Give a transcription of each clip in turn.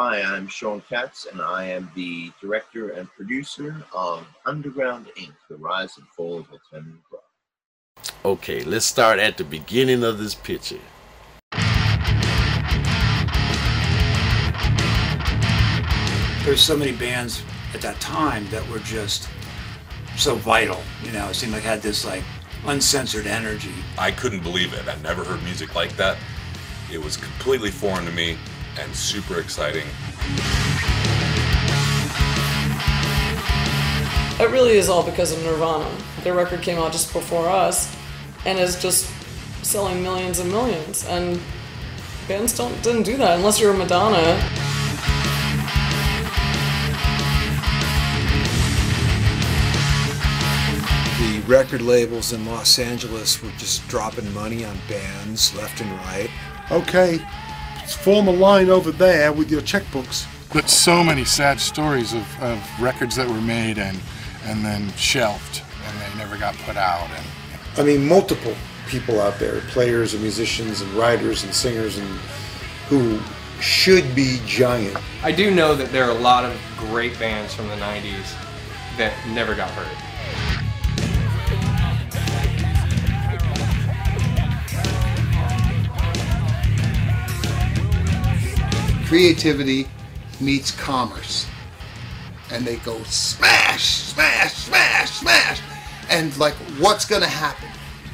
Hi, I'm Sean Katz, and I am the director and producer of Underground Inc., The Rise and Fall of Alternative Rock. Okay, let's start at the beginning of this picture. There's so many bands at that time that were just so vital. You know, it seemed like had this like uncensored energy. I couldn't believe it. I'd never heard music like that. It was completely foreign to me and super exciting. It really is all because of Nirvana. Their record came out just before us and is just selling millions and millions. And bands don't didn't do that unless you're a Madonna. The record labels in Los Angeles were just dropping money on bands left and right. Okay, let's form a line over there with your checkbooks. But so many sad stories of, of records that were made and and then shelved and they never got put out and I mean, multiple people out there, players and musicians and writers and singers, and who should be giant. I do know that there are a lot of great bands from the 90s that never got heard. Creativity meets commerce. And they go smash, smash, smash, smash. And like, what's going to happen?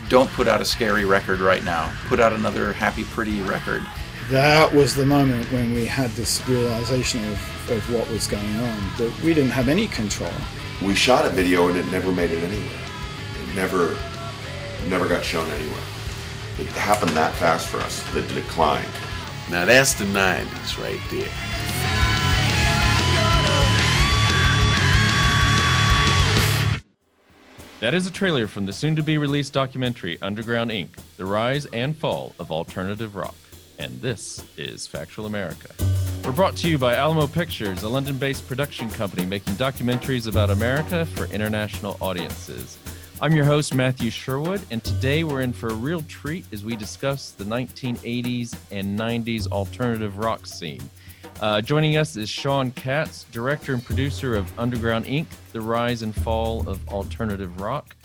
Don't put out a scary record right now. Put out another happy, pretty record. That was the moment when we had this realization of, of what was going on, that we didn't have any control. We shot a video and it never made it anywhere. It never, never got shown anywhere. It happened that fast for us, the decline. Now that's the 90s right there. That is a trailer from the soon to be released documentary Underground Inc. The Rise and Fall of Alternative Rock. And this is Factual America. We're brought to you by Alamo Pictures, a London based production company making documentaries about America for international audiences. I'm your host, Matthew Sherwood, and today we're in for a real treat as we discuss the 1980s and 90s alternative rock scene. Uh, joining us is Sean Katz, director and producer of Underground Inc., The Rise and Fall of Alternative Rock.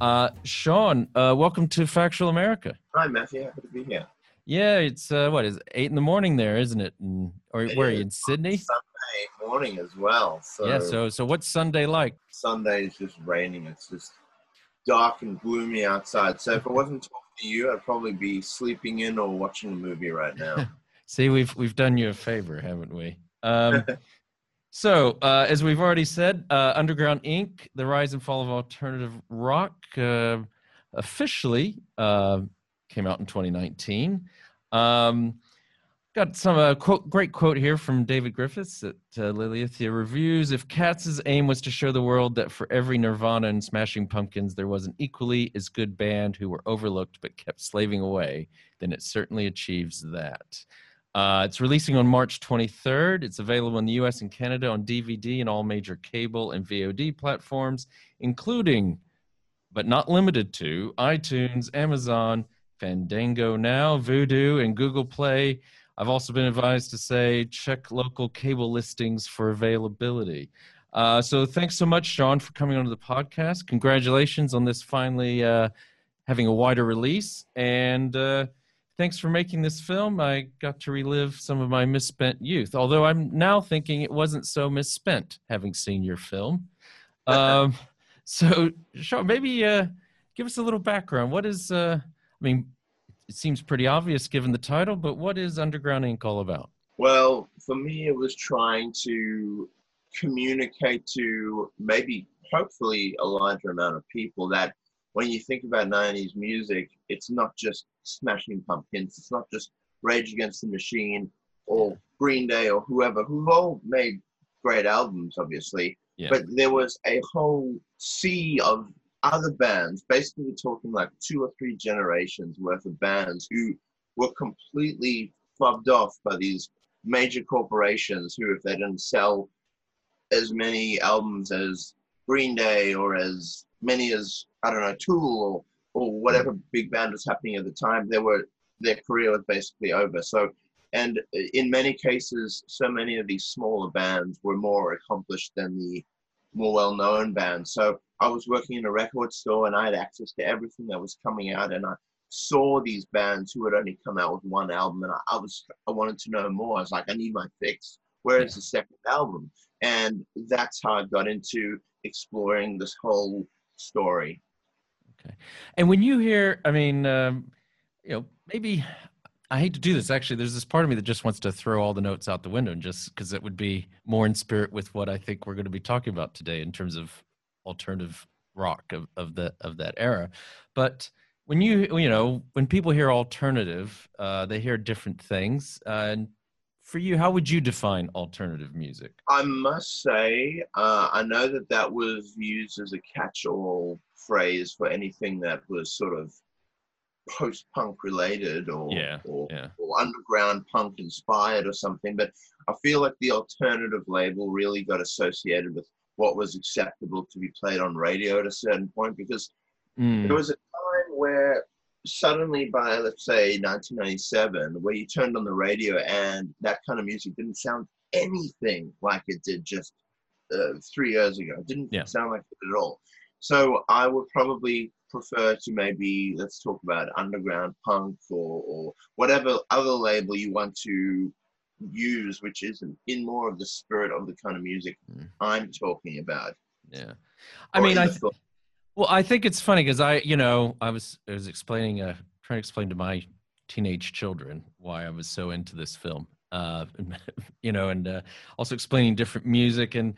Uh, Sean, uh, welcome to Factual America. Hi, Matthew. Happy to be here. Yeah, it's uh, what is it, eight in the morning there, isn't it? And, or It where are you in Sydney? Sunday morning as well. So yeah. So, so what's Sunday like? Sunday is just raining. It's just dark and gloomy outside. So if I wasn't talking to you, I'd probably be sleeping in or watching a movie right now. See, we've we've done you a favor, haven't we? Um, so, uh, as we've already said, uh, Underground Inc., the rise and fall of alternative rock, uh, officially uh, came out in 2019. Um, got some uh, quote, great quote here from David Griffiths at uh, Lilithia Reviews. If Katz's aim was to show the world that for every Nirvana and Smashing Pumpkins there was an equally as good band who were overlooked but kept slaving away, then it certainly achieves that. Uh, it's releasing on March 23rd. It's available in the US and Canada on DVD and all major cable and VOD platforms, including, but not limited to, iTunes, Amazon, Fandango Now, Vudu, and Google Play. I've also been advised to say check local cable listings for availability. Uh, so thanks so much, Sean, for coming onto the podcast. Congratulations on this finally uh, having a wider release. And uh, thanks for making this film. I got to relive some of my misspent youth, although I'm now thinking it wasn't so misspent having seen your film. Um, so, Sean, maybe uh, give us a little background. What is, uh, I mean, it seems pretty obvious given the title, but what is Underground Inc. all about? Well, for me, it was trying to communicate to maybe, hopefully, a larger amount of people that when you think about 90s music, it's not just Smashing Pumpkins, it's not just Rage Against the Machine or Green Day or whoever, who've all made great albums, obviously. Yeah. But there was a whole sea of other bands, basically we're talking like two or three generations worth of bands who were completely fubbed off by these major corporations who, if they didn't sell as many albums as Green Day or as many as I don't know Tool or or whatever big band was happening at the time, they were their career was basically over. So and in many cases, so many of these smaller bands were more accomplished than the more well-known bands. So I was working in a record store, and I had access to everything that was coming out, and I saw these bands who had only come out with one album, and I, I was I wanted to know more. I was like, I need my fix. Where is the second album? And that's how I got into exploring this whole story. Okay. And when you hear, I mean, um, you know, maybe I hate to do this. Actually, there's this part of me that just wants to throw all the notes out the window, and just because it would be more in spirit with what I think we're going to be talking about today in terms of alternative rock of, of the of that era. But when you you know when people hear alternative, uh, they hear different things. Uh, and for you, how would you define alternative music? I must say, uh, I know that that was used as a catch-all phrase for anything that was sort of post-punk related or, Yeah, or, yeah. or underground punk inspired or something. But I feel like the alternative label really got associated with what was acceptable to be played on radio at a certain point because Mm. there was a time where suddenly by let's say 1997 where you turned on the radio and that kind of music didn't sound anything like it did just uh, three years ago it didn't Yeah. sound like it at all so i would probably prefer to maybe let's talk about underground punk or, or whatever other label you want to use which is in, more of the spirit of the kind of music i'm talking about Yeah. I Or mean, I th- well, I think it's funny because I, you know, I was I was explaining, uh, trying to explain to my teenage children why I was so into this film, uh, you know, and uh, also explaining different music and.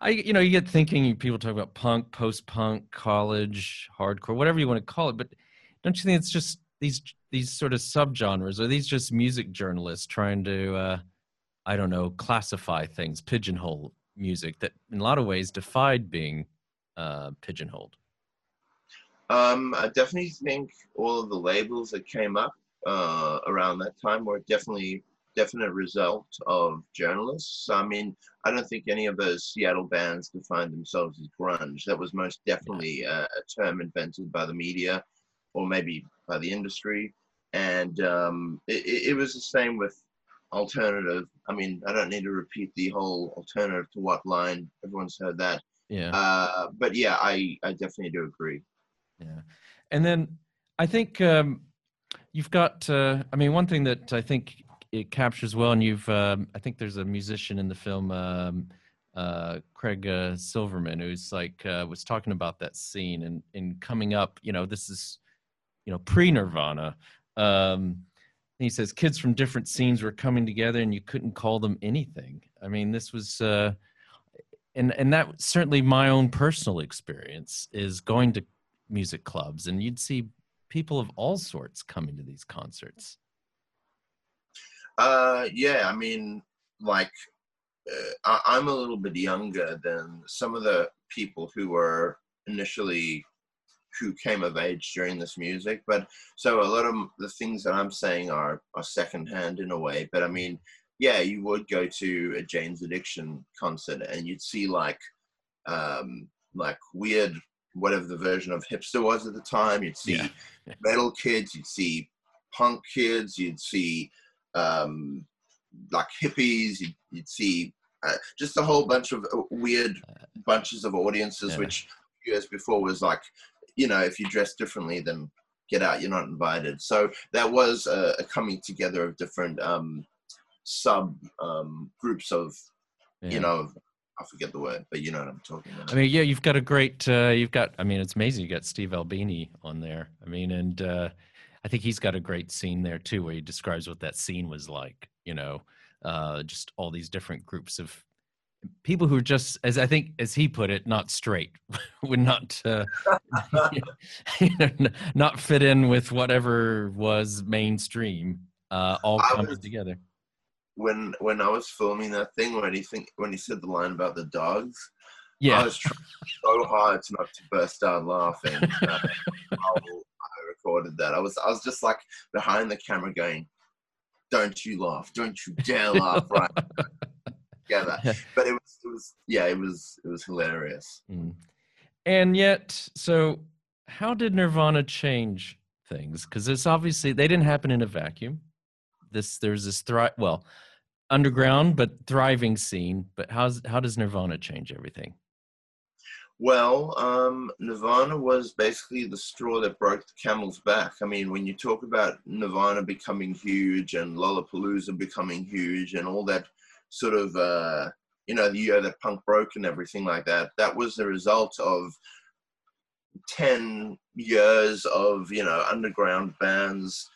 I, you know, you get thinking. People talk about punk, post-punk, college, hardcore, whatever you want to call it. But don't you think it's just these these sort of subgenres, or these just music journalists trying to, uh, I don't know, classify things, pigeonhole music that, in a lot of ways, defied being uh, pigeonholed. Um, I definitely think all of the labels that came up uh, around that time were definitely definite result of journalists. I mean, I don't think any of those Seattle bands defined themselves as grunge. That was most definitely a, a term invented by the media, or maybe by the industry. And um, it, it- it was the same with alternative. I mean, I don't need to repeat the whole alternative to what line. Everyone's heard that. Yeah. Uh, but yeah, I, I definitely do agree. Yeah. And then I think um, you've got, uh, I mean, one thing that I think it captures well, and you've, um, I think there's a musician in the film, um, uh, Craig uh, Silverman, who's like, uh, was talking about that scene and, and coming up, you know, this is, you know, pre Nirvana. Um, he says kids from different scenes were coming together and you couldn't call them anything. I mean, this was, uh, and and that certainly my own personal experience is going to music clubs and you'd see people of all sorts coming to these concerts Uh, yeah, I mean, like, uh, I, I'm a little bit younger than some of the people who were initially who came of age during this music. But so a lot of the things that I'm saying are are secondhand in a way. But I mean, yeah, you would go to a Jane's Addiction concert and you'd see like, um, like weird whatever the version of hipster was at the time. You'd see metal kids, you'd see punk kids, you'd see um, like hippies, you'd, you'd see uh, just a whole bunch of uh, weird bunches of audiences, Yeah. which years before was like, you know, if you dress differently, then get out, you're not invited. So that was a, a coming together of different um, sub um, groups of, Yeah. you know, I forget the word, but you know what I'm talking about. I mean, yeah, you've got a great, uh, you've got, I mean, it's amazing. You got Steve Albini on there. I mean, and uh, I think he's got a great scene there too, where he describes what that scene was like, you know, uh, just all these different groups of people who are just, as I think, as he put it, not straight, would not, uh, you know, not fit in with whatever was mainstream, uh, all coming together. when when I was filming that thing when he think when he said the line about the dogs, Yeah. I was trying so hard to not to burst out laughing. Uh, I, recorded that. I was I was just like behind the camera going, "Don't you laugh! Don't you dare laugh!" Right together. But it was it was yeah it was it was hilarious. Mm. And yet, so how did Nirvana change things? Because it's obviously they didn't happen in a vacuum. this there's this thri- well underground but thriving scene. But how's how does Nirvana change everything? Well, um, Nirvana was basically the straw that broke the camel's back. I mean, when you talk about Nirvana becoming huge and Lollapalooza becoming huge and all that sort of, uh, you know, the year that punk broke and everything like that, that was the result of 10 years of, you know, underground bands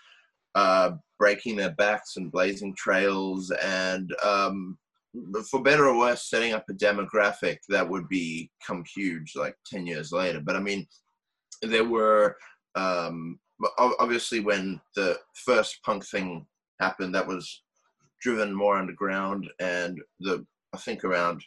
uh, breaking their backs and blazing trails and um, for better or worse, setting up a demographic that would become huge like 10 years later. But I mean, there were um, obviously when the first punk thing happened, that was driven more underground, and the I think around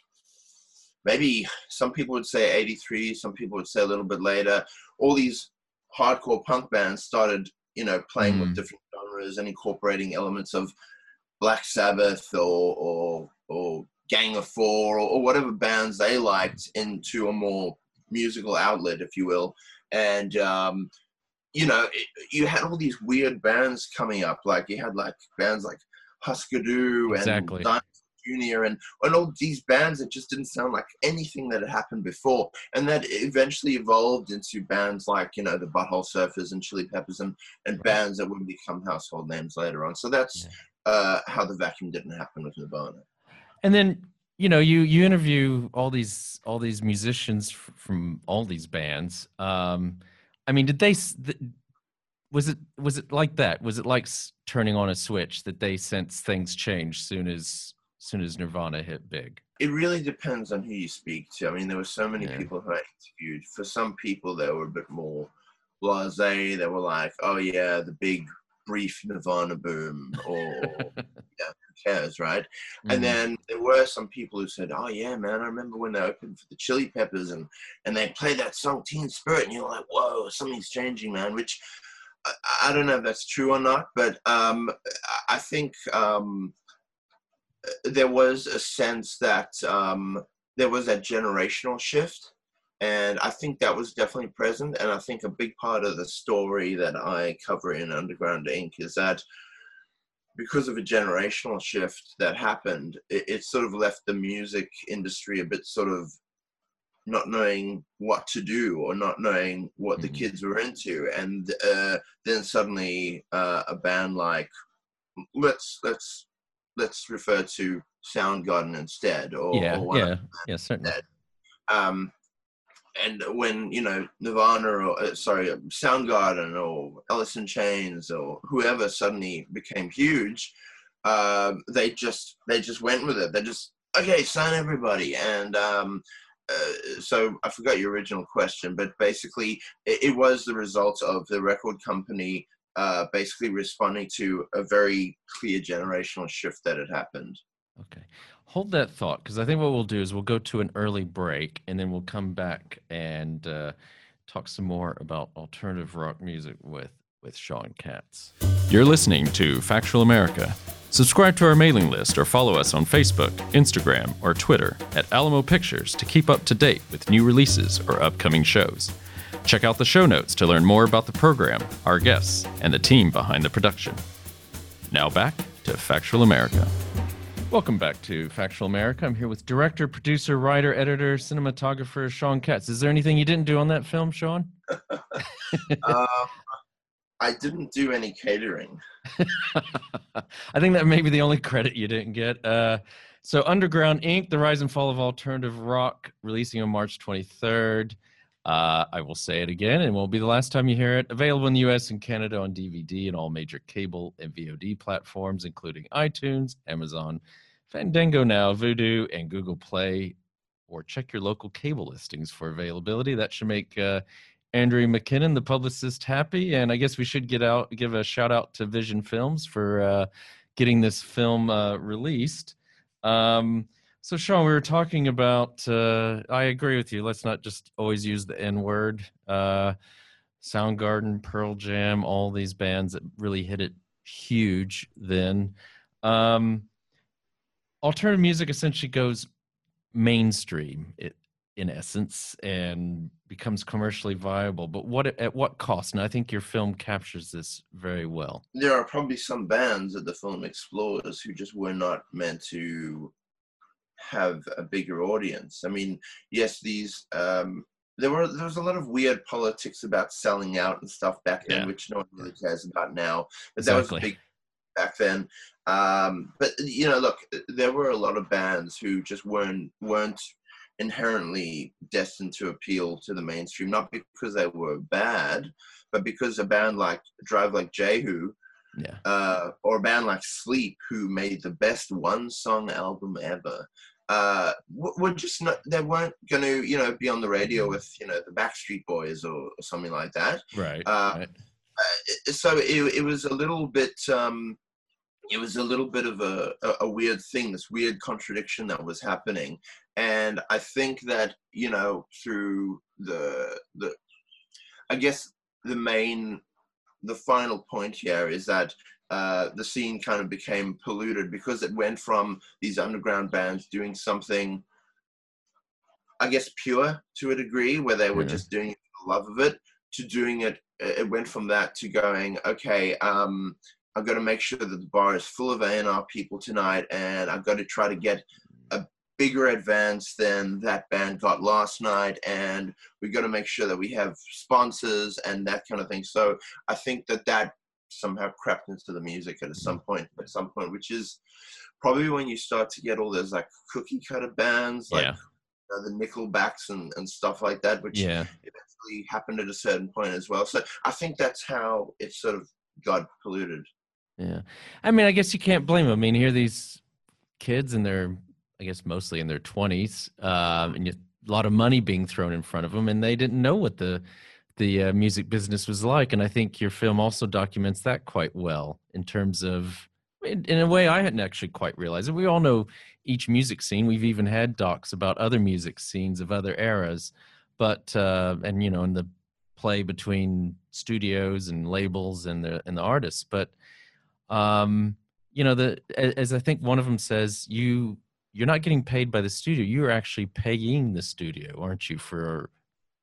maybe some people would say 83, some people would say a little bit later. All these hardcore punk bands started, you know, playing mm. with different genres and incorporating elements of Black Sabbath or or, or Gang of Four or, or, whatever bands they liked into a more musical outlet, if you will. And um, you know, it, you had all these weird bands coming up. Like you had like bands like Husker Du exactly. and Jr. and and all these bands that just didn't sound like anything that had happened before, and that eventually evolved into bands like you know the Butthole Surfers and Chili Peppers and and bands that would become household names later on. So that's yeah uh, how the vacuum didn't happen with Nirvana. And then you know you you interview all these all these musicians f- from all these bands. Um, I mean, did they? Th- was it was it like that? Was it like turning on a switch that they sense things change soon as soon as Nirvana hit big? It really depends on who you speak to. I mean, there were so many Yeah. people who I interviewed. For some people, they were a bit more blasé. They were like, "Oh yeah, the big brief Nirvana boom, or yeah, who cares, right? Mm-hmm. And then there were some people who said, "Oh yeah, man, I remember when they opened for the Chili Peppers and and they played that song Teen Spirit, and you're like, whoa, something's changing, man." Which I, I don't know if that's true or not, but um, I think um, there was a sense that um, there was that generational shift and I think that was definitely present. And I think a big part of the story that I cover in Underground Inc. is that because of a generational shift that happened, it, it sort of left the music industry a bit sort of not knowing what to do or not knowing what the kids were into and uh, then suddenly uh, a band like let's let's let's refer to soundgarden instead or, yeah, or yeah, yeah, certainly. um, and when you know Nirvana or uh, sorry Soundgarden or Alice in Chains or whoever suddenly became huge, uh, they just they just went with it. They just okay, sign everybody, and um, uh, so I forgot your original question, but basically it, it was the result of the record company uh, basically responding to a very clear generational shift that had happened. Okay. Hold that thought because I think what we'll do is we'll go to an early break and then we'll come back and uh, talk some more about alternative rock music with with Sean Katz. You're listening to Factual America. Subscribe to our mailing list or follow us on Facebook, Instagram, or Twitter at Alamo Pictures to keep up to date with new releases or upcoming shows. Check out the show notes to learn more about the program, our guests, and the team behind the production. Now back to Factual America. Welcome back to Factual America. I'm here with director, producer, writer, editor, cinematographer Sean Katz. Is there anything you didn't do on that film, Sean? um, I didn't do any catering. I think that may be the only credit you didn't get. Uh, so, Underground Inc., The Rise and Fall of Alternative Rock, releasing on March 23rd. Uh, I will say it again, and won't be the last time you hear it. Available in the US and Canada on DVD and all major cable and VOD platforms, including iTunes, Amazon, Fandango Now, Vudu, and Google Play. Or check your local cable listings for availability. That should make uh, Andrew McKinnon, the publicist, happy. And I guess we should get out, give a shout out to Vision Films for uh, getting this film uh, released. Um, so, Sean, we were talking about. Uh, I agree with you. Let's not just always use the N word. Uh, Soundgarden, Pearl Jam, all these bands that really hit it huge then. Um, alternative music essentially goes mainstream. It in essence and becomes commercially viable. But what at what cost? And I think your film captures this very well. There are probably some bands that the film explores who just were not meant to have a bigger audience. I mean, yes, these um, there were there was a lot of weird politics about selling out and stuff back then, Yeah. which no one really cares about now. But Exactly. that was big back then. Um, but you know, look, there were a lot of bands who just weren't weren't inherently destined to appeal to the mainstream, not because they were bad, but because a band like Drive Like Jehu, yeah, uh, or a band like Sleep, who made the best one song album ever. Uh, were just not, they weren't going to, you know, be on the radio with, you know, the Backstreet Boys or, or something like that. Right. Uh, right. uh, so it, it was a little bit um, it was a little bit of a, a, a weird thing this weird contradiction that was happening and i think that you know through the the i guess the main the final point here is that uh, the scene kind of became polluted because it went from these underground bands doing something i guess pure to a degree where they were Yeah. just doing it for the love of it to doing it it went from that to going okay um i've got to make sure that the bar is full of A&R people tonight and i've got to try to get a bigger advance than that band got last night and we've got to make sure that we have sponsors and that kind of thing so i think that that somehow crept into the music at some point at some point which is probably when you start to get all those like cookie cutter bands like Yeah. uh, the Nickelbacks and, and stuff like that, which Yeah. eventually happened at a certain point as well. So I think that's how it sort of got polluted. Yeah. I mean, I guess you can't blame them. I mean, here are these kids and they're, I guess, mostly in their 20s, um, and a lot of money being thrown in front of them, and they didn't know what the the uh, music business was like. And I think your film also documents that quite well in terms of, in, in a way, I hadn't actually quite realized it. We all know each music scene. We've even had docs about other music scenes of other eras, but uh, and you know, in the play between studios and labels and the and the artists, but um you know the as i think one of them says you you're not getting paid by the studio you're actually paying the studio aren't you for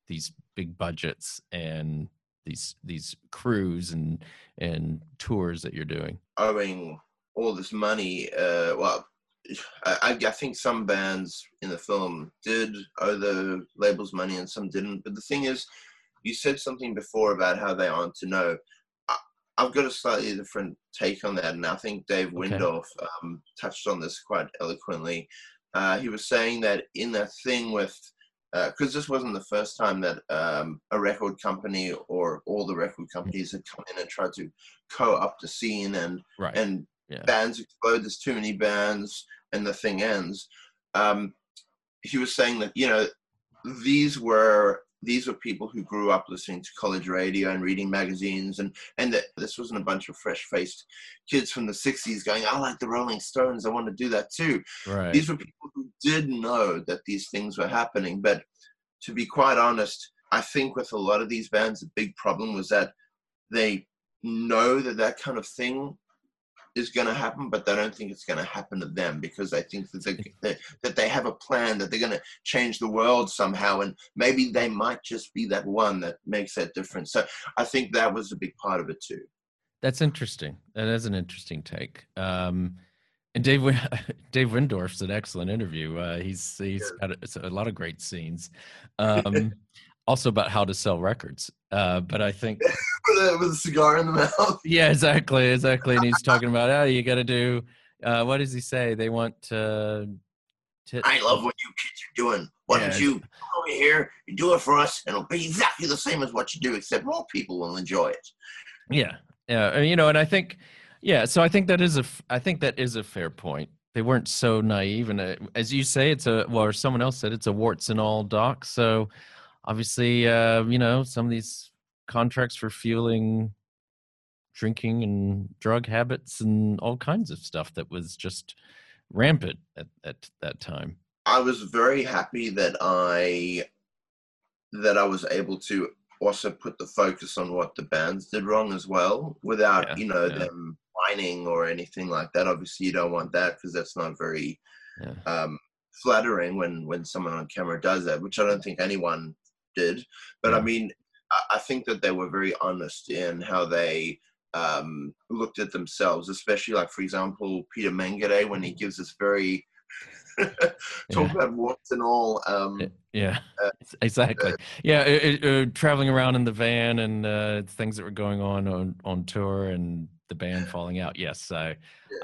these big budgets and these these crews and and tours that you're doing owing all this money. Uh, well, I, I think some bands in the film did owe the labels money and some didn't. But the thing is, you said something before about how they aren't to know. I've got a slightly different take on that, and I think Dave Okay. Wyndorf um, touched on this quite eloquently. Uh, he was saying that in that thing with because this wasn't the first time that um, a record company or all the record companies had come in and tried to co-up the scene and Right. and Yeah. bands explode. There's too many bands, and the thing ends. Um, he was saying that you know these were these were people who grew up listening to college radio and reading magazines, and and that this wasn't a bunch of fresh-faced kids from the '60s going, "I like the Rolling Stones. I want to do that too." Right. These were people who did know that these things were happening, but to be quite honest, I think with a lot of these bands, the big problem was that they know that that kind of thing is going to happen, but they don't think it's going to happen to them because they think that they, that, that they have a plan that they're going to change the world somehow, and maybe they might just be that one that makes that difference. So I think that was a big part of it too. That's interesting. That is an interesting take. Um, and Dave Dave Wyndorf's an excellent interview. Uh, he's he's got a, a lot of great scenes. Um, also about how to sell records. Uh, but I think with, a, with a cigar in the mouth. yeah, exactly, exactly. And he's talking about oh, you got to do. Uh, what does he say? They want to. I love what you kids are doing. Why Yeah. don't you come over here, you do it for us, and it'll be exactly the same as what you do, except more people will enjoy it. Yeah, yeah, you know, and I think, yeah, so I think that is a, f- I think that is a fair point. They weren't so naive, and uh, as you say, it's a, well, or someone else said it's a warts and all doc. So obviously, uh, you know, some of these contracts for fueling drinking and drug habits and all kinds of stuff that was just rampant at, at that time. I was very happy that I that I was able to also put the focus on what the bands did wrong as well, without Yeah, you know yeah. them whining or anything like that. Obviously, you don't want that because that's not very Yeah. um, flattering when when someone on camera does that, which I don't think anyone did. But I mean, I, think that they were very honest in how they um, looked at themselves, especially like for example Peter Mengede when he gives this very talk about warts and all. Um, Yeah, uh, exactly. Yeah, it, it, uh, traveling around in the van and uh, things that were going on on on tour and the band falling out. Yes, I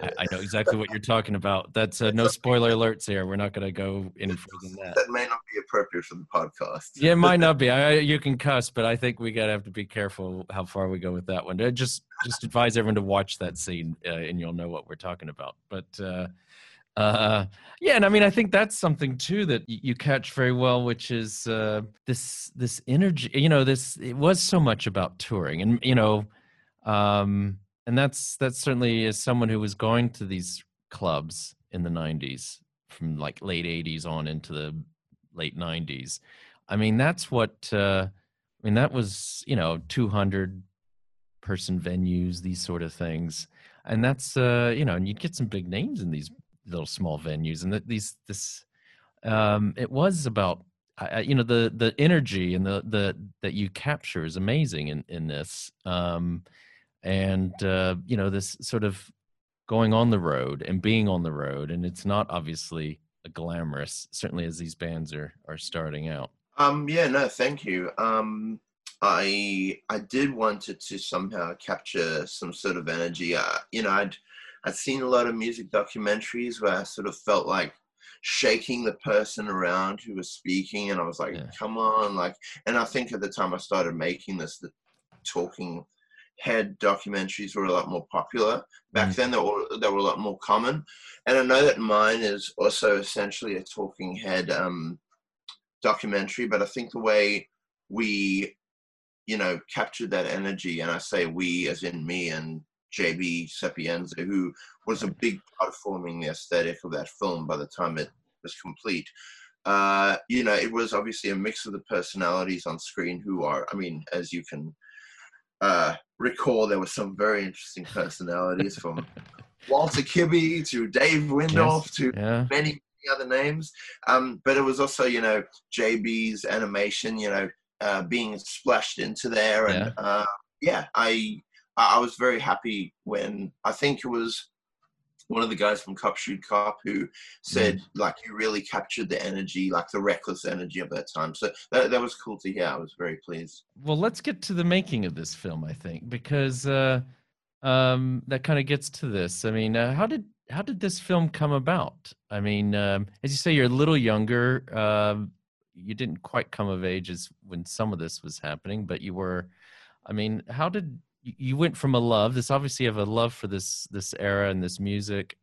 I, I know exactly what you're talking about. That's uh, no spoiler alerts here. We're not going to go any further than that. that may not be appropriate for the podcast. Yeah, it might not be. I, you can cuss, but I think we gotta have to be careful how far we go with that one. Uh, Just just advise everyone to watch that scene, uh, and you'll know what we're talking about. But uh, uh, yeah, and I mean, I think that's something too that you catch very well, which is uh, this this energy. You know, this it was so much about touring, and you know, um, and that's that's certainly as someone who was going to these clubs in the '90s, from like late '80s on into the late '90s. I mean, that's what. Uh, I mean, that was you know 200 person venues, these sort of things, and that's uh, you know, and you'd get some big names in these little small venues, and that these this um, it was about you know the the energy and the the that you capture is amazing in in this, um, and uh, you know this sort of going on the road and being on the road, and it's not obviously a glamorous, certainly as these bands are are starting out. Um, yeah, no, thank you. Um, I I did wanted to somehow capture some sort of energy. Uh, you know, I'd I'd seen a lot of music documentaries where I sort of felt like shaking the person around who was speaking, and I was like, "Come on!" Like, and I think at the time I started making this, the talking head documentaries were a lot more popular back then. They were they were a lot more common, and I know that mine is also essentially a talking head. Um, documentary, but I think the way we, you know, captured that energy, and I say we as in me and JB Sapienza, who was a big part of forming the aesthetic of that film by the time it was complete. Uh, you know, it was obviously a mix of the personalities on screen who are, I mean, as you can uh, recall, there were some very interesting personalities from Walter Kibby to Dave Wyndorf Yes, to yeah. many many other names. Um, but it was also, you know, JB's animation, you know, uh, being splashed into there, and Yeah. uh, yeah, I I I was very happy when I think it was one of the guys from Cop Shoot Cop who said Mm. like you really captured the energy, like the reckless energy of that time. So that, that was cool to hear. I was very pleased. well let's get to the making of this film i think because uh um that kind of gets to this i mean uh, how did how did this film come about i mean um as you say you're a little younger um you didn't quite come of age as when some of this was happening but you were i mean how did you- went from a love this obviously you have a love for this this era and this music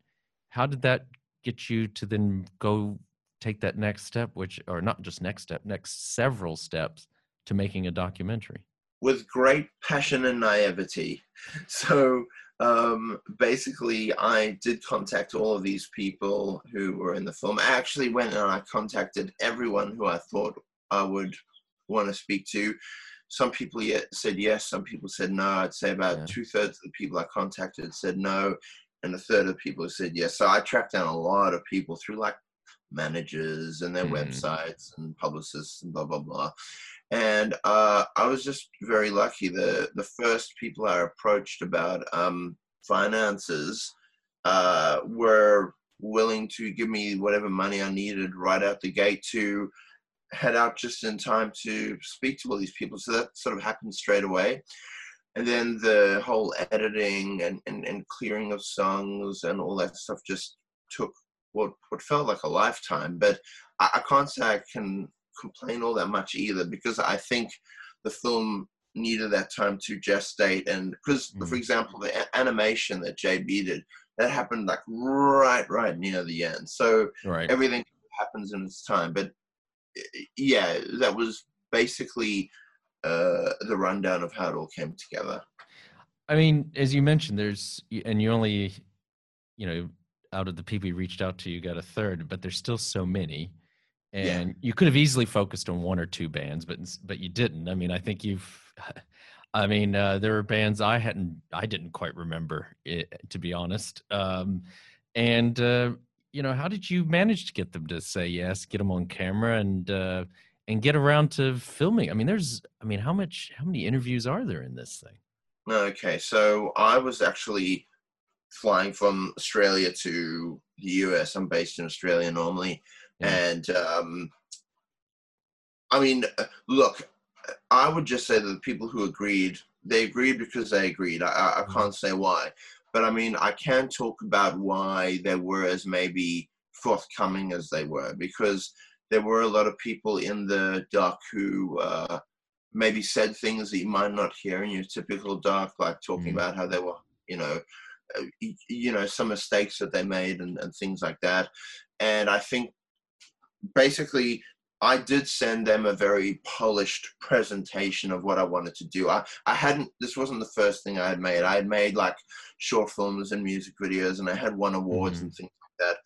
how did that get you to then go take that next step which or not just next step next several steps to making a documentary with great passion and naivety. So um, basically, I did contact all of these people who were in the film. I actually went and I contacted everyone who I thought I would want to speak to. Some people yet said yes, some people said no. I'd say about two thirds of the people I contacted said no, and a third of the people said yes. So I tracked down a lot of people through like managers and their Mhm. websites and publicists and blah blah blah and uh, I was just very lucky. The the first people I approached about um, finances uh, were willing to give me whatever money I needed right out the gate to head out just in time to speak to all these people. So that sort of happened straight away. And then the whole editing and, and, and clearing of songs and all that stuff just took what what felt like a lifetime. But I, I can't say I can complain all that much either because I think the film needed that time to gestate and because mm. for example the a- animation that JB did that happened like right right near the end so Right. everything happens in its time but yeah that was basically uh the rundown of how it all came together I mean, as you mentioned, there's and you only, you know, out of the people you reached out to, you got a third, but there's still so many, Yeah. and you could have easily focused on one or two bands, but but you didn't. I mean, I think you've, I mean, uh, there were bands I hadn't, I didn't quite remember it, to be honest, um, and uh, you know, how did you manage to get them to say yes, get them on camera, and uh, and get around to filming? I mean, there's, I mean, how much, how many interviews are there in this thing? Okay, so I was actually flying from Australia to the US. I'm based in Australia normally, and um, I mean, uh, look, I would just say that the people who agreed, they agreed because they agreed. I, I, I can't say why, but I mean, I can talk about why they were as maybe forthcoming as they were because there were a lot of people in the doc who uh, maybe said things that you might not hear in your typical doc, like talking about how they were, you know, uh, you know, some mistakes that they made and, and things like that. And I think basically I did send them a very polished presentation of what I wanted to do. I, I hadn't, this wasn't the first thing I had made. I had made like short films and music videos and I had won awards and things like that.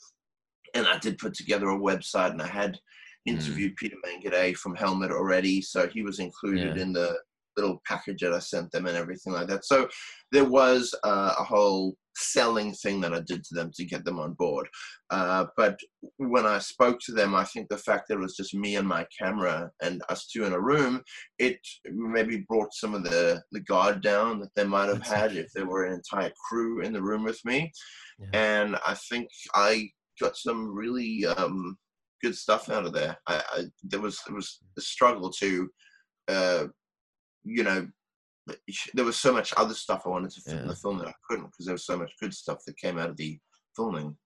And I did put together a website and I had interviewed Peter Mengede from Helmet already. So he was included Yeah. in the little package that I sent them and everything like that. So there was uh, a whole selling thing that I did to them to get them on board. Uh, but when I spoke to them, I think the fact that it was just me and my camera and us two in a room, it maybe brought some of the, the guard down that they might have had if there were an entire crew in the room with me. And I think I got some really um, good stuff out of there. I, I there was it was a struggle to, uh, you know, there was so much other stuff I wanted to fit in the film that I couldn't because there was so much good stuff that came out of the filming.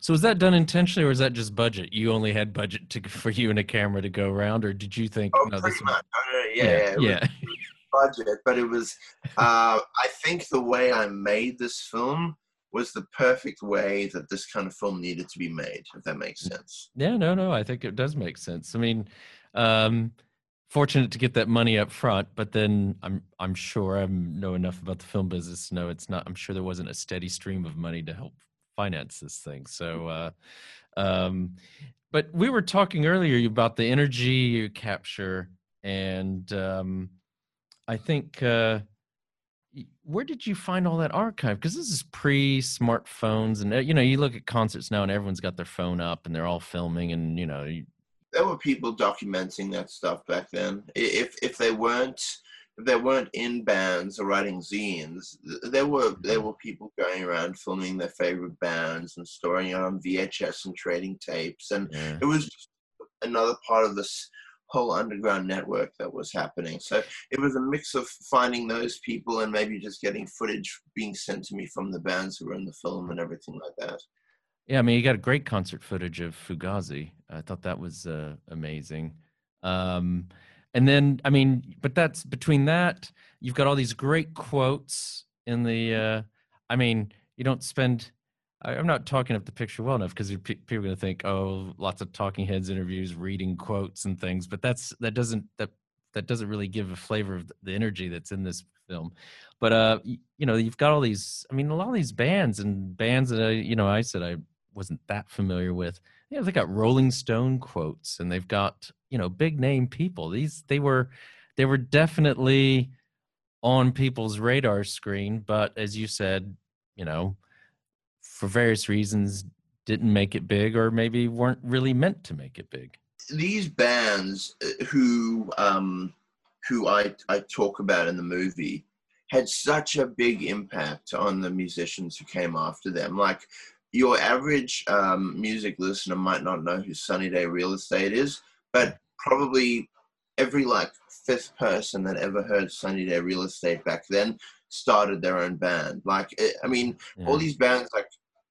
So was that done intentionally, or was that just budget? You only had budget to for you and a camera to go around, or did you think? Oh, no, pretty much. Uh, yeah, Yeah, yeah, was yeah. budget, but it was. Uh, I think the way I made this film was the perfect way that this kind of film needed to be made. If that makes sense. Yeah, no, no, I think it does make sense. I mean, um, fortunate to get that money up front, but then I'm I'm sure I know enough about the film business to know it's not. I'm sure there wasn't a steady stream of money to help finance this thing. So, uh, um, but we were talking earlier about the energy you capture, and um, I think. Uh, where did you find all that archive? Because this is pre-smartphones, and uh, you know, you look at concerts now, and everyone's got their phone up, and they're all filming, and you know, you, there were people documenting that stuff back then. If if they weren't if they weren't in bands or writing zines, there were mm-hmm. there were people going around filming their favorite bands and storing it on VHS and trading tapes, and it was just another part of this whole underground network that was happening. So it was a mix of finding those people and maybe just getting footage being sent to me from the bands who were in the film and everything like that. Yeah. I mean, you got a great concert footage of Fugazi. I thought that was uh, amazing. Um, and then, I mean, but that's between that, you've got all these great quotes in the. Uh, I mean, you don't spend. I, I'm not talking up the picture well enough because people are going to think, oh, lots of talking heads interviews, reading quotes and things. But that's that doesn't that that doesn't really give a flavor of the energy that's in this film. But uh, you know, you've got all these. I mean, a lot of these bands and bands that I, you know, I said I wasn't that familiar with. Yeah, they got Rolling Stone quotes, and they've got you know big name people. These they were they were definitely on people's radar screen, but as you said, you know, for various reasons, didn't make it big, or maybe weren't really meant to make it big. these bands uh, who um, who I, I talk about in the movie had such a big impact on the musicians who came after them. Like your average um, music listener might not know who Sunny Day Real Estate is, but probably every like fifth person that ever heard Sunny Day Real Estate back then started their own band. Like it, I mean, all these bands like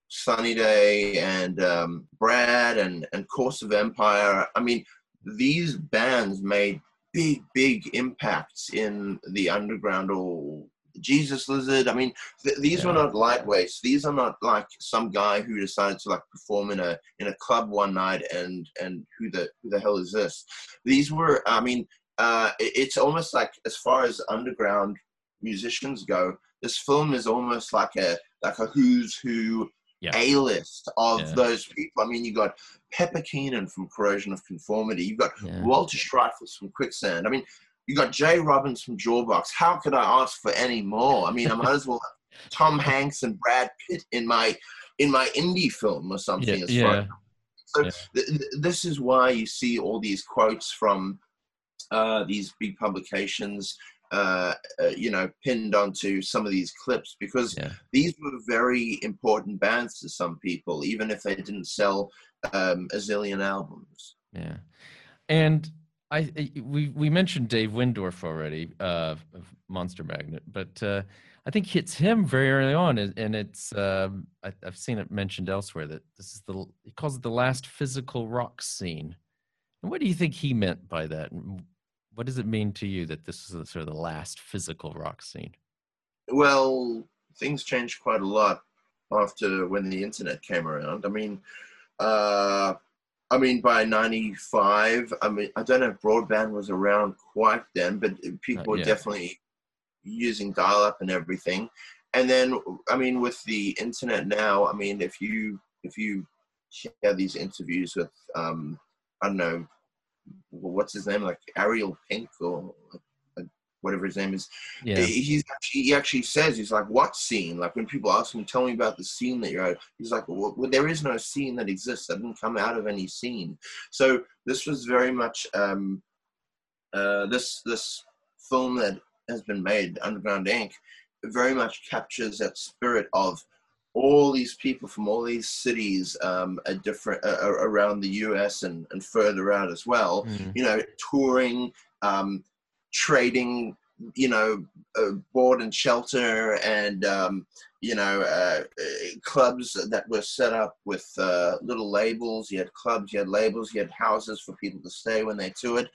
Sunny Day and um, Brad and and Course of Empire. I mean, these bands made big, big impacts in the underground or Jesus Lizard. I mean, th- these were not lightweights. These are not like some guy who decided to like perform in a in a club one night and and who the who the hell is this? These were. I mean, uh, it- it's almost like as far as underground musicians go, this film is almost like a like a who's who A list of Yeah. those people. I mean, you got Pepper Keenan from Corrosion of Conformity. You've got Walter Schreifels from Quicksand. I mean, you got Jay Robbins from Jawbox. How could I ask for any more? I mean, I might as well have Tom Hanks and Brad Pitt in my in my indie film or something. Yeah, as far yeah. so Yeah. th- th- this is why you see all these quotes from uh, these big publications, uh, uh, you know, pinned onto some of these clips because these were very important bands to some people, even if they didn't sell um, a zillion albums. Yeah, and I we we mentioned Dave Wyndorf already uh, of Monster Magnet, but uh, I think hits him very early on, and, it's um, I, I've seen it mentioned elsewhere that this is the he calls it the last physical rock scene. And what do you think he meant by that? What does it mean to you that this is sort of the last physical rock scene? Well, things changed quite a lot after when the internet came around. I mean, uh, I mean, by '95, I mean, I don't know if broadband was around quite then, but people were definitely using dial-up and everything. And then, I mean, with the internet now, I mean, if you if you share these interviews with, um, I don't know, what's his name, like Ariel Pink or whatever his name is, Yeah. he- he's actually, he actually says he's like, "What scene?" Like when people ask him, "Tell me about the scene that you're at," he's like, well, "There is no scene that exists. That didn't come out of any scene." So this was very much um, uh, this this film that has been made, Underground Inc., very much captures that spirit of all these people from all these cities um, are different uh, around the U.S. and, and further out as well. Mhm. You know, touring, um, trading, you know, uh, board and shelter, and um, you know, uh, uh, clubs that were set up with uh, little labels. You had clubs, you had labels, you had houses for people to stay when they toured.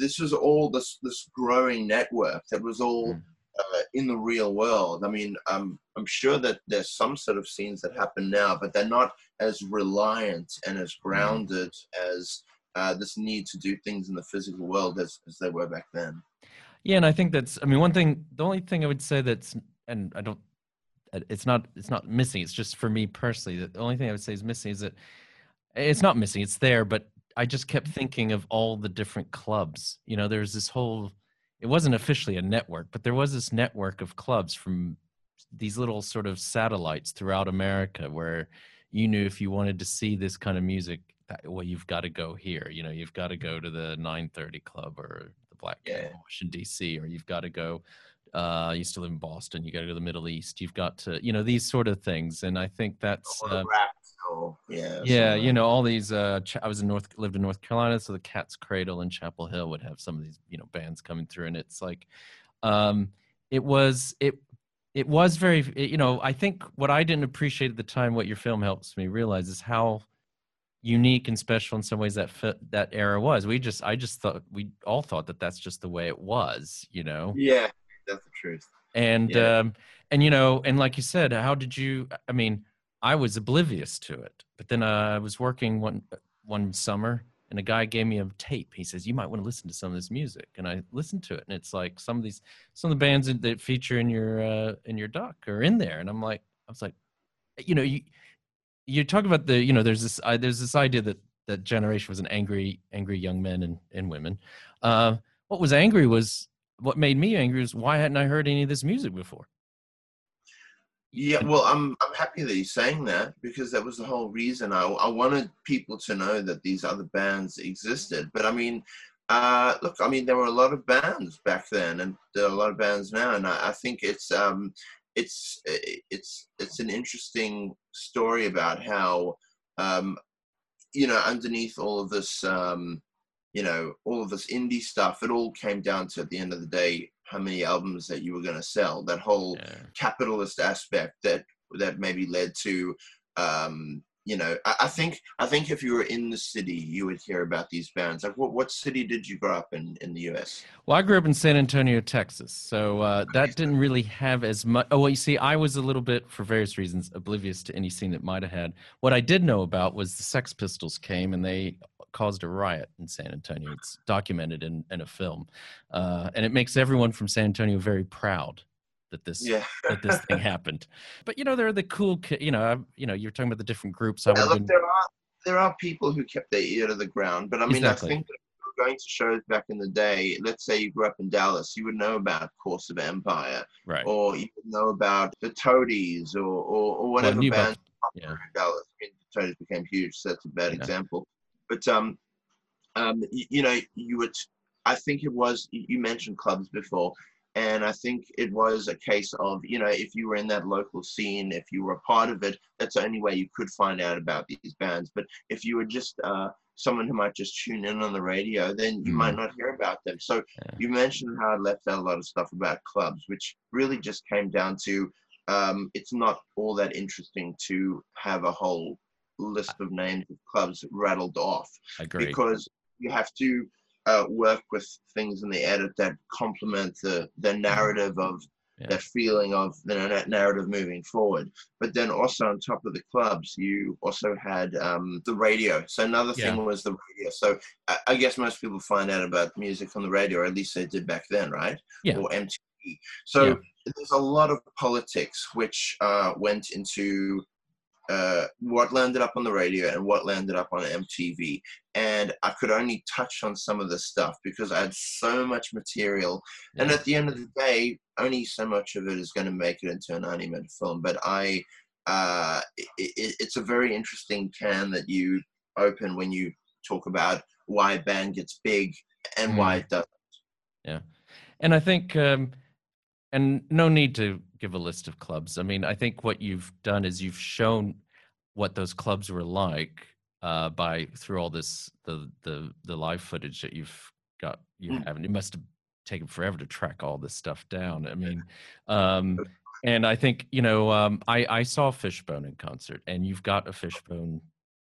This was all this this growing network that was all uh, in the real world. I mean, um, I'm sure that there's some sort of scenes that happen now, but they're not as reliant and as grounded as uh, this need to do things in the physical world as, as they were back then. Yeah, and I think that's. I mean, one thing. The only thing I would say that's, and I don't. It's not. It's not missing. It's just for me personally. The only thing I would say is missing is that it's not missing. It's there, but I just kept thinking of all the different clubs. You know, there's this whole. It wasn't officially a network, but there was this network of clubs from these little sort of satellites throughout America where you knew if you wanted to see this kind of music, that, well, you've got to go here. You know, you've got to go to the 930 Club or the Black Cat in Washington D.C. or you've got to go. Uh, I used to live in Boston. You got to go to the Middle East. You've got to, you know, these sort of things. And I think that's. Uh, yeah. yeah, something you know, all these. Uh, I was in North, lived in North Carolina, so the Cat's Cradle in Chapel Hill would have some of these, you know, bands coming through, and it's like, um, it was it, it was very, you know, I think what I didn't appreciate at the time, what your film helps me realize is how unique and special in some ways that that era was. We just, I just thought we all thought that that's just the way it was, you know Yeah, that's the truth. and Yeah. um and you know and like you said how did you i mean i was oblivious to it but then uh, i was working one one summer and a guy gave me a tape he says you might want to listen to some of this music and i listened to it and it's like some of these some of the bands that- that feature in your uh in your doc are in there and i'm like i was like you know you you talk about the you know there's this uh, there's this idea that that generation was an angry angry young men and, and women uh, what was angry was what made me angry was why hadn't i heard any of this music before Yeah, well, I'm I'm happy that you're saying that because that was the whole reason. I I wanted people to know that these other bands existed. But I mean, uh, look, I mean, there were a lot of bands back then, and there are a lot of bands now, and I, I think it's um, it's it's it's an interesting story about how um, you know, underneath all of this, um, you know, all of this indie stuff, it all came down to at the end of the day how many albums that you were going to sell. That whole capitalist aspect that that maybe led to, um, you know, I, I think I think if you were in the city, you would hear about these bands. Like, what what city did you grow up in in the U.S.? Well, I grew up in San Antonio, Texas, so uh, that didn't really have as much. Oh, well, you see, I was a little bit, for various reasons, oblivious to any scene that might have had. What I did know about was the Sex Pistols came and they caused a riot in San Antonio. It's documented in, in a film, uh, and it makes everyone from San Antonio very proud that this Yeah. that this thing happened. But you know, there are the cool, you know, you know, you're talking about the different groups. I Yeah, look, been. there are there are people who kept their ear to the ground, but I mean, Exactly. I think that if you were going to shows back in the day. Let's say you grew up in Dallas, you would know about Course of Empire, Right. or you would know about the Toadies, or or, or whatever about- bands. Yeah. Dallas. I mean, the Toadies became huge, so that's a bad example. But um, um, you, you know, you would. I think it was. You mentioned clubs before, and I think it was a case of you know, if you were in that local scene, if you were a part of it, that's the only way you could find out about these bands. But if you were just uh, someone who might just tune in on the radio, then you might not hear about them. So you mentioned how I left out a lot of stuff about clubs, which really just came down to um, it's not all that interesting to have a whole list of names of clubs rattled off I agree. because you have to uh, work with things in the edit that complement the the narrative of that feeling of the na- narrative moving forward. But then also on top of the clubs, you also had um, the radio. So another thing Yeah. was the radio. So I, I guess most people find out about music on the radio, or at least they did back then, right? Yeah. Or MTV. So Yeah. there's a lot of politics which uh, went into uh, what landed up on the radio and what landed up on MTV. And I could only touch on some of the stuff because I had so much material. And at the end of the day, only so much of it is going to make it into an animated film. But I, uh, it, it, it's a very interesting can that you open when you talk about why a band gets big and why it doesn't. Yeah. And I think, um, and no need to give a list of clubs. I mean, I think what you've done is you've shown what those clubs were like uh, by through all this the the the live footage that you've got you Mm. haven't. it must have taken forever to track all this stuff down. I mean, um, and I think you know, um, I I saw Fishbone in concert, and you've got a Fishbone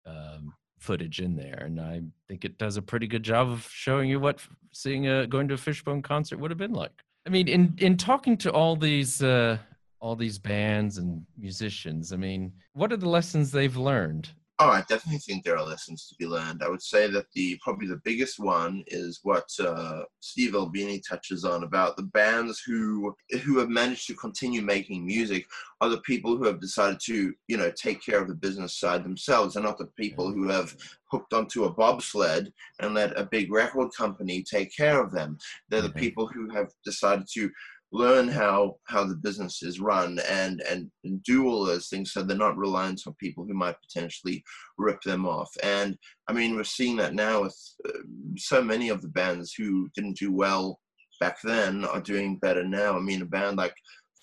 um, footage in there, and I think it does a pretty good job of showing you what seeing a going to a Fishbone concert would have been like. I mean, in in talking to all these uh, all these bands and musicians, I mean, what are the lessons they've learned? Oh, I definitely think there are lessons to be learned. I would say that the probably the biggest one is what uh, Steve Albini touches on about the bands who who have managed to continue making music are the people who have decided to you know take care of the business side themselves, and not the people who have hooked onto a bobsled and let a big record company take care of them. They're the people who have decided to learn how how the business is run and, and and do all those things so they're not reliant on people who might potentially rip them off. And i mean we're seeing that now with uh, so many of the bands who didn't do well back then are doing better now. I mean a band like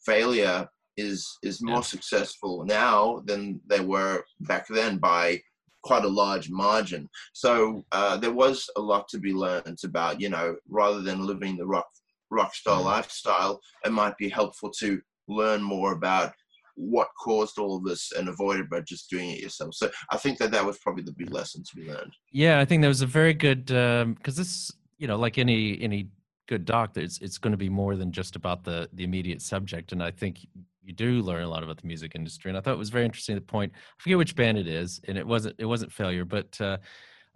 failure is is more successful now than they were back then by quite a large margin. So uh, there was a lot to be learned about you know rather than living the rock rock star lifestyle, it might be helpful to learn more about what caused all of this and avoid it by just doing it yourself. So I think that that was probably the big lesson to be learned. Yeah, I think that was a very good because this, you know, like any any good doc, it's it's going to be more than just about the the immediate subject, and I think you do learn a lot about the music industry. And I thought it was very interesting. The point, I forget which band it is, and it wasn't it wasn't failure, but uh,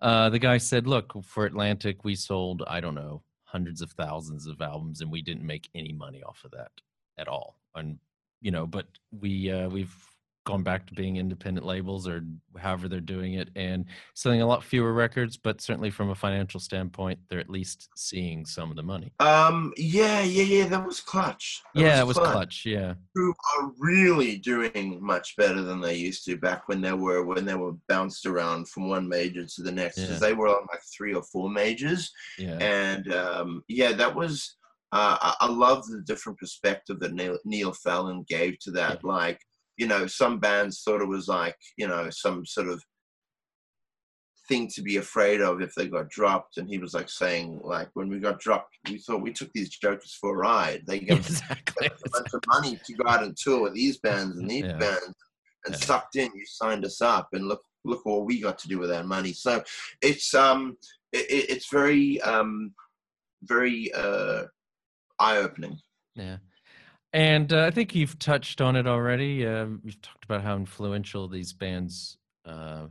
uh, the guy said, "Look, for Atlantic, we sold I don't know hundreds of thousands of albums, and we didn't make any money off of that at all." And you know, but we uh, we've gone back to being independent labels or however they're doing it and selling a lot fewer records but certainly from a financial standpoint they're at least seeing some of the money Um, yeah, yeah, yeah, that was clutch. That yeah it was clutch yeah Who are really doing much better than they used to back when they were when they were bounced around from one major to the next because Yeah. they were on like three or four majors. yeah and um, yeah, that was. Uh, I, I love the different perspective that Neil, Neil Fallon gave to that. Like, you know, some bands thought it was like, you know, some sort of thing to be afraid of if they got dropped, and he was like saying, like, when we got dropped, we thought we took these jokers for a ride. They gave us a bunch of money to go out and tour with these bands and these Yeah. bands, and sucked in. You signed us up, and look, look what we got to do with our money. So it's um, it, it- it's very um, very uh, eye-opening. yeah and uh, i think you've touched on it already uh, you've talked about how influential these bands uh,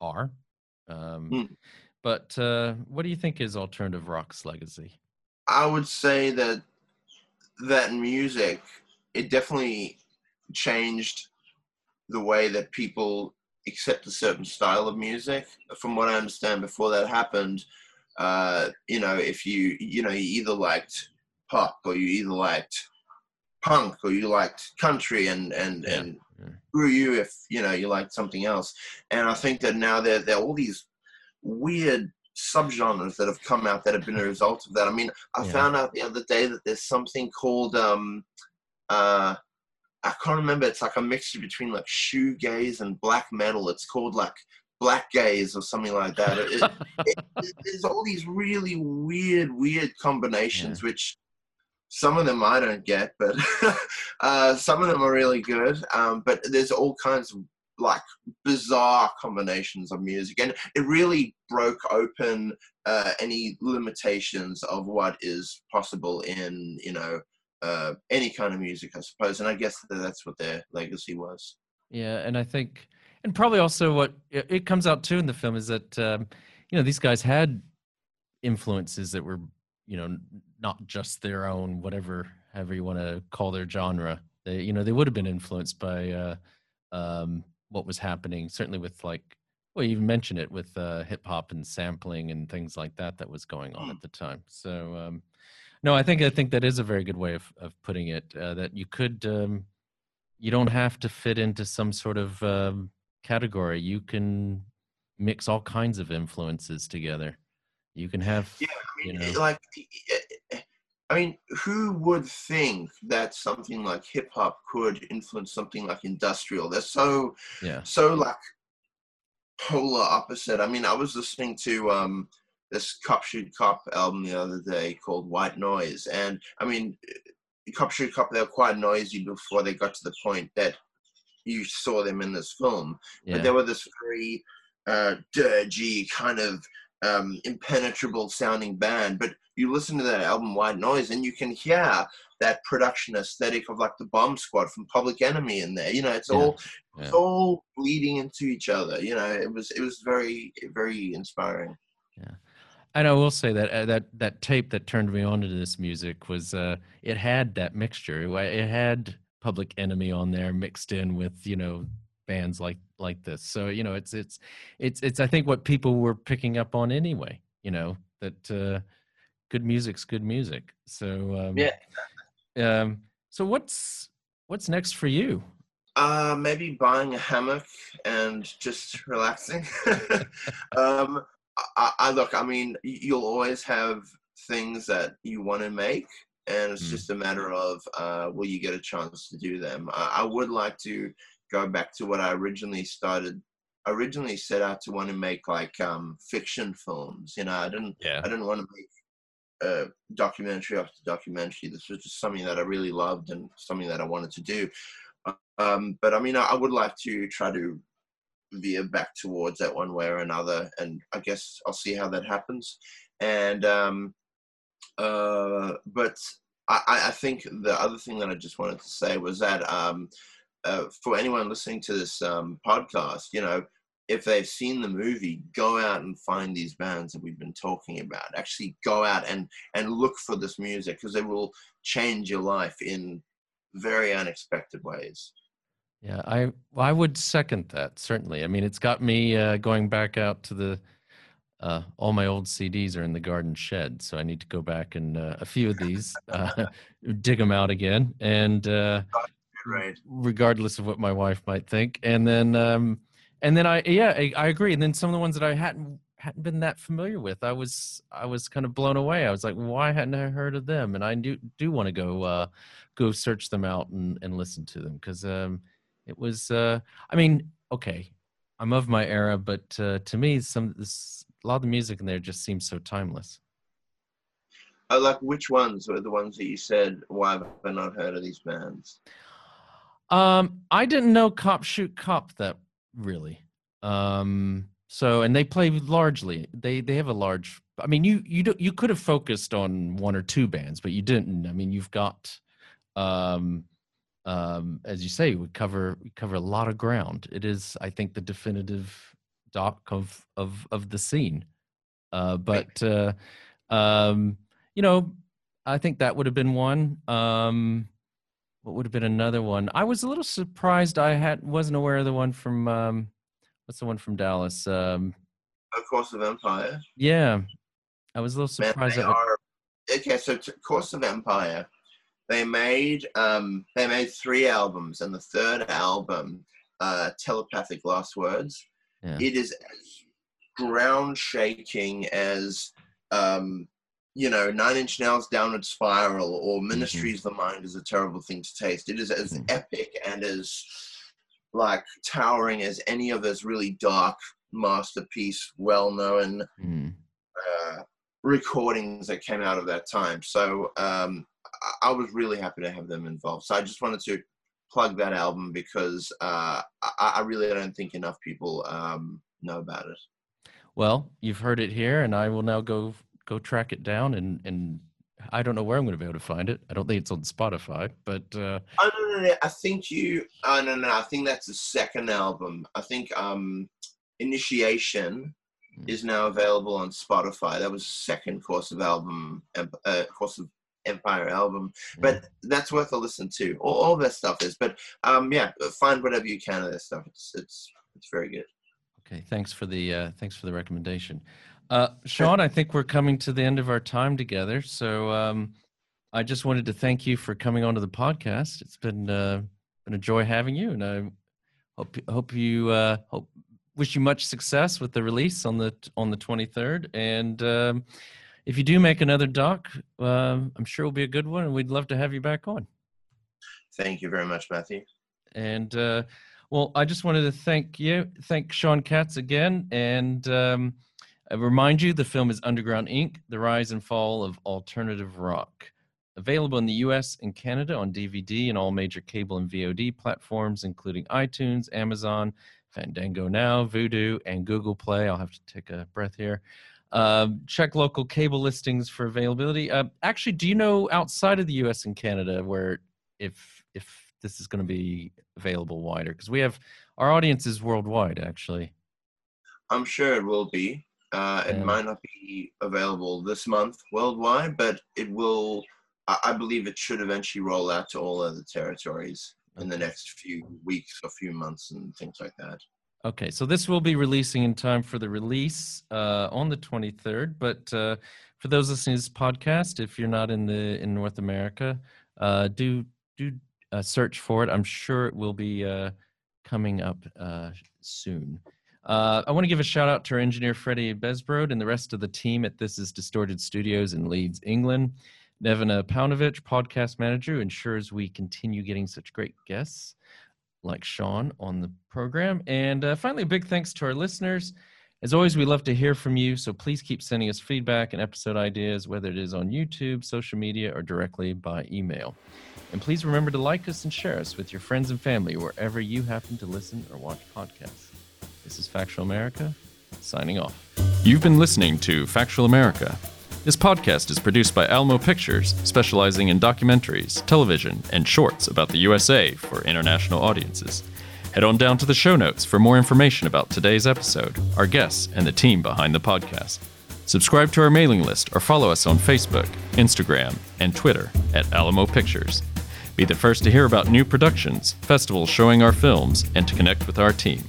are um, Hmm. but uh, what do you think is alternative rock's legacy I would say that that music it definitely changed the way that people accept a certain style of music. From what I understand, before that happened, uh, you know, if you you know you either liked pop or you either liked punk or you liked country and and and screw you if you know you like something else. And I think that now there there are all these weird subgenres that have come out that have been a result of that. I mean, I Yeah. found out the other day that there's something called um uh I can't remember. It's like a mixture between like shoegaze and black metal. It's called like black gaze or something like that. It, it, it, there's all these really weird, weird combinations, which some of them I don't get, but uh, some of them are really good. Um, but there's all kinds of like bizarre combinations of music, and it really broke open uh, any limitations of what is possible in you know uh, any kind of music, I suppose. And I guess that that's what their legacy was. Yeah, and I think, and probably also what it, comes out too in the film is that um, you know these guys had influences that were you know not just their own, whatever, however you want to call their genre. They, you know, they would have been influenced by uh, um, what was happening. Certainly with like, well, you even mentioned it with uh, hip hop and sampling and things like that that was going on at the time. So. Um, no, I think I think that is a very good way of, of putting it. Uh, that you could um, you don't have to fit into some sort of um, category. You can mix all kinds of influences together. You can have, Yeah, I you mean, know, like, I mean, who would think that something like hip hop could influence something like industrial? They're so yeah, so like polar opposite. I mean, I was listening to um this Cop Shoot Cop album the other day called White Noise, and I mean, Cop Shoot Cop they were quite noisy before they got to the point that you saw them in this film, Yeah. but they were this very uh, dirgy kind of um, impenetrable sounding band. But you listen to that album White Noise, and you can hear that production aesthetic of like the Bomb Squad from Public Enemy in there. You know, it's Yeah. all Yeah. it's all bleeding into each other. You know, it was it was very very inspiring. Yeah. And I will say that uh, that that tape that turned me on to this music was uh, it had that mixture. It, it had Public Enemy on there mixed in with you know bands like like this. So you know it's it's it's it's I think what people were picking up on anyway. You know that uh, good music's good music. So um, Yeah. Um, so what's what's next for you? Uh, maybe buying a hammock and just relaxing. um, I, I look. I mean, you'll always have things that you want to make, and it's just a matter of uh, will you get a chance to do them. I, I would like to go back to what I originally started. I originally set out to want to make like um, fiction films. You know, I didn't. Yeah. I didn't want to make uh, documentary after documentary. This was just something that I really loved and something that I wanted to do. Um, but I mean, I, I would like to try to veer back towards that one way or another, and I guess I'll see how that happens. And um, uh, but I, I I think the other thing that I just wanted to say was that um, uh, for anyone listening to this um, podcast, you know, if they've seen the movie, go out and find these bands that we've been talking about. Actually, go out and and look for this music because it will change your life in very unexpected ways. Yeah, I I would second that certainly. I mean, it's got me uh, going back out to the. Uh, all my old CDs are in the garden shed, so I need to go back and uh, a few of these, uh, dig them out again, and uh, Right. regardless of what my wife might think, and then um, and then I yeah I, I agree, and then some of the ones that I hadn't hadn't been that familiar with, I was I was kind of blown away. I was like, why hadn't I heard of them? And I do do want to go uh, go search them out and, and listen to them because um, it was uh, I mean okay, I'm of my era, but uh, to me some this, a lot of the music in there just seems so timeless. Uh, like which ones were the ones that you said? Why have I not heard of these bands? Um, I didn't know Cop Shoot Cop that really. Um, so and they play largely. They they have a large. I mean, you you do, you could have focused on one or two bands, but you didn't. I mean, you've got, um, um, as you say, we cover we cover a lot of ground. It is, I think, the definitive doc of of of the scene. Uh, but uh, um, you know, I think that would have been one. Um, what would have been another one? I was a little surprised I had wasn't aware of the one from um what's the one from Dallas? Um Course of Empire. yeah. I was a little surprised are okay. So, Course of Empire they made um, they made three albums, and the third album, uh, Telepathic Last Words, Yeah. it is as ground shaking as um, you know Nine Inch Nails' Downward Spiral or Ministry's of the Mind is a terrible thing to taste. It is as epic and as like towering as any of his really dark masterpiece, well known Hmm. uh, recordings that came out of that time. So um, I, I was really happy to have them involved. So I just wanted to plug that album because uh, I, I really don't think enough people um, know about it. Well, you've heard it here, and I will now go go track it down. And and I don't know where I'm going to be able to find it. I don't think it's on Spotify, but uh, Oh no, no, no! I think you. Oh no, no! I think that's the second album. I think um, Initiation is now available on Spotify. That was second course of album, uh, course of Empire album. But that's worth a listen to. All, all that stuff is. But um, yeah, find whatever you can of that stuff. It's it's it's very good. okay. Thanks for the uh, thanks for the recommendation, uh, Sean. I think we're coming to the end of our time together, so um, I just wanted to thank you for coming onto the podcast. It's been uh, been a joy having you, and I hope hope you uh, hope wish you much success with the release on the on the 23rd and um, if you do make another doc um, i'm sure it'll be a good one and we'd love to have you back on Thank you very much, Matthew. and uh, well i just wanted to thank you thank sean katz again and um, I remind you the film is underground inc. The rise and fall of alternative rock. Available in the us and canada on dvd and all major cable and vod platforms including itunes amazon fandango now Vudu and google play. I'll have to take a breath here. Um, check local cable listings for availability. Uh, actually do you know outside of the us and canada where if if this is going to be available wider? Because we have our audience is worldwide actually. I'm sure it will be. Uh, it Yeah. might not be available this month worldwide, but it will. I, I believe it should eventually roll out to all other territories in the next few weeks or few months and things like that. Okay, so this will be releasing in time for the release uh, on the 23rd. But uh, for those listening to this podcast, if you're not in the in North America, uh, do do uh, search for it. I'm sure it will be uh, coming up uh, soon. Uh, I want to give a shout out to our engineer Freddie Besbrod and the rest of the team at This Is Distorted Studios in Leeds, England. Nevena Paunovic, podcast manager, who ensures we continue getting such great guests like Sean on the program. And uh, finally, a big thanks to our listeners. As always, we love to hear from you, so please keep sending us feedback and episode ideas, whether it is on YouTube, social media, or directly by email. And please remember to like us and share us with your friends and family wherever you happen to listen or watch podcasts. This is Factual America, signing off. You've been listening to Factual America. This podcast is produced by Alamo Pictures, specializing in documentaries, television, and shorts about the USA for international audiences. Head on down to the show notes for more information about today's episode, our guests, and the team behind the podcast. Subscribe to our mailing list or follow us on Facebook, Instagram, and Twitter at Alamo Pictures. Be the first to hear about new productions, festivals showing our films, and to connect with our team.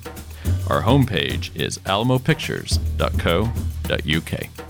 Our homepage is alamopictures.co.uk.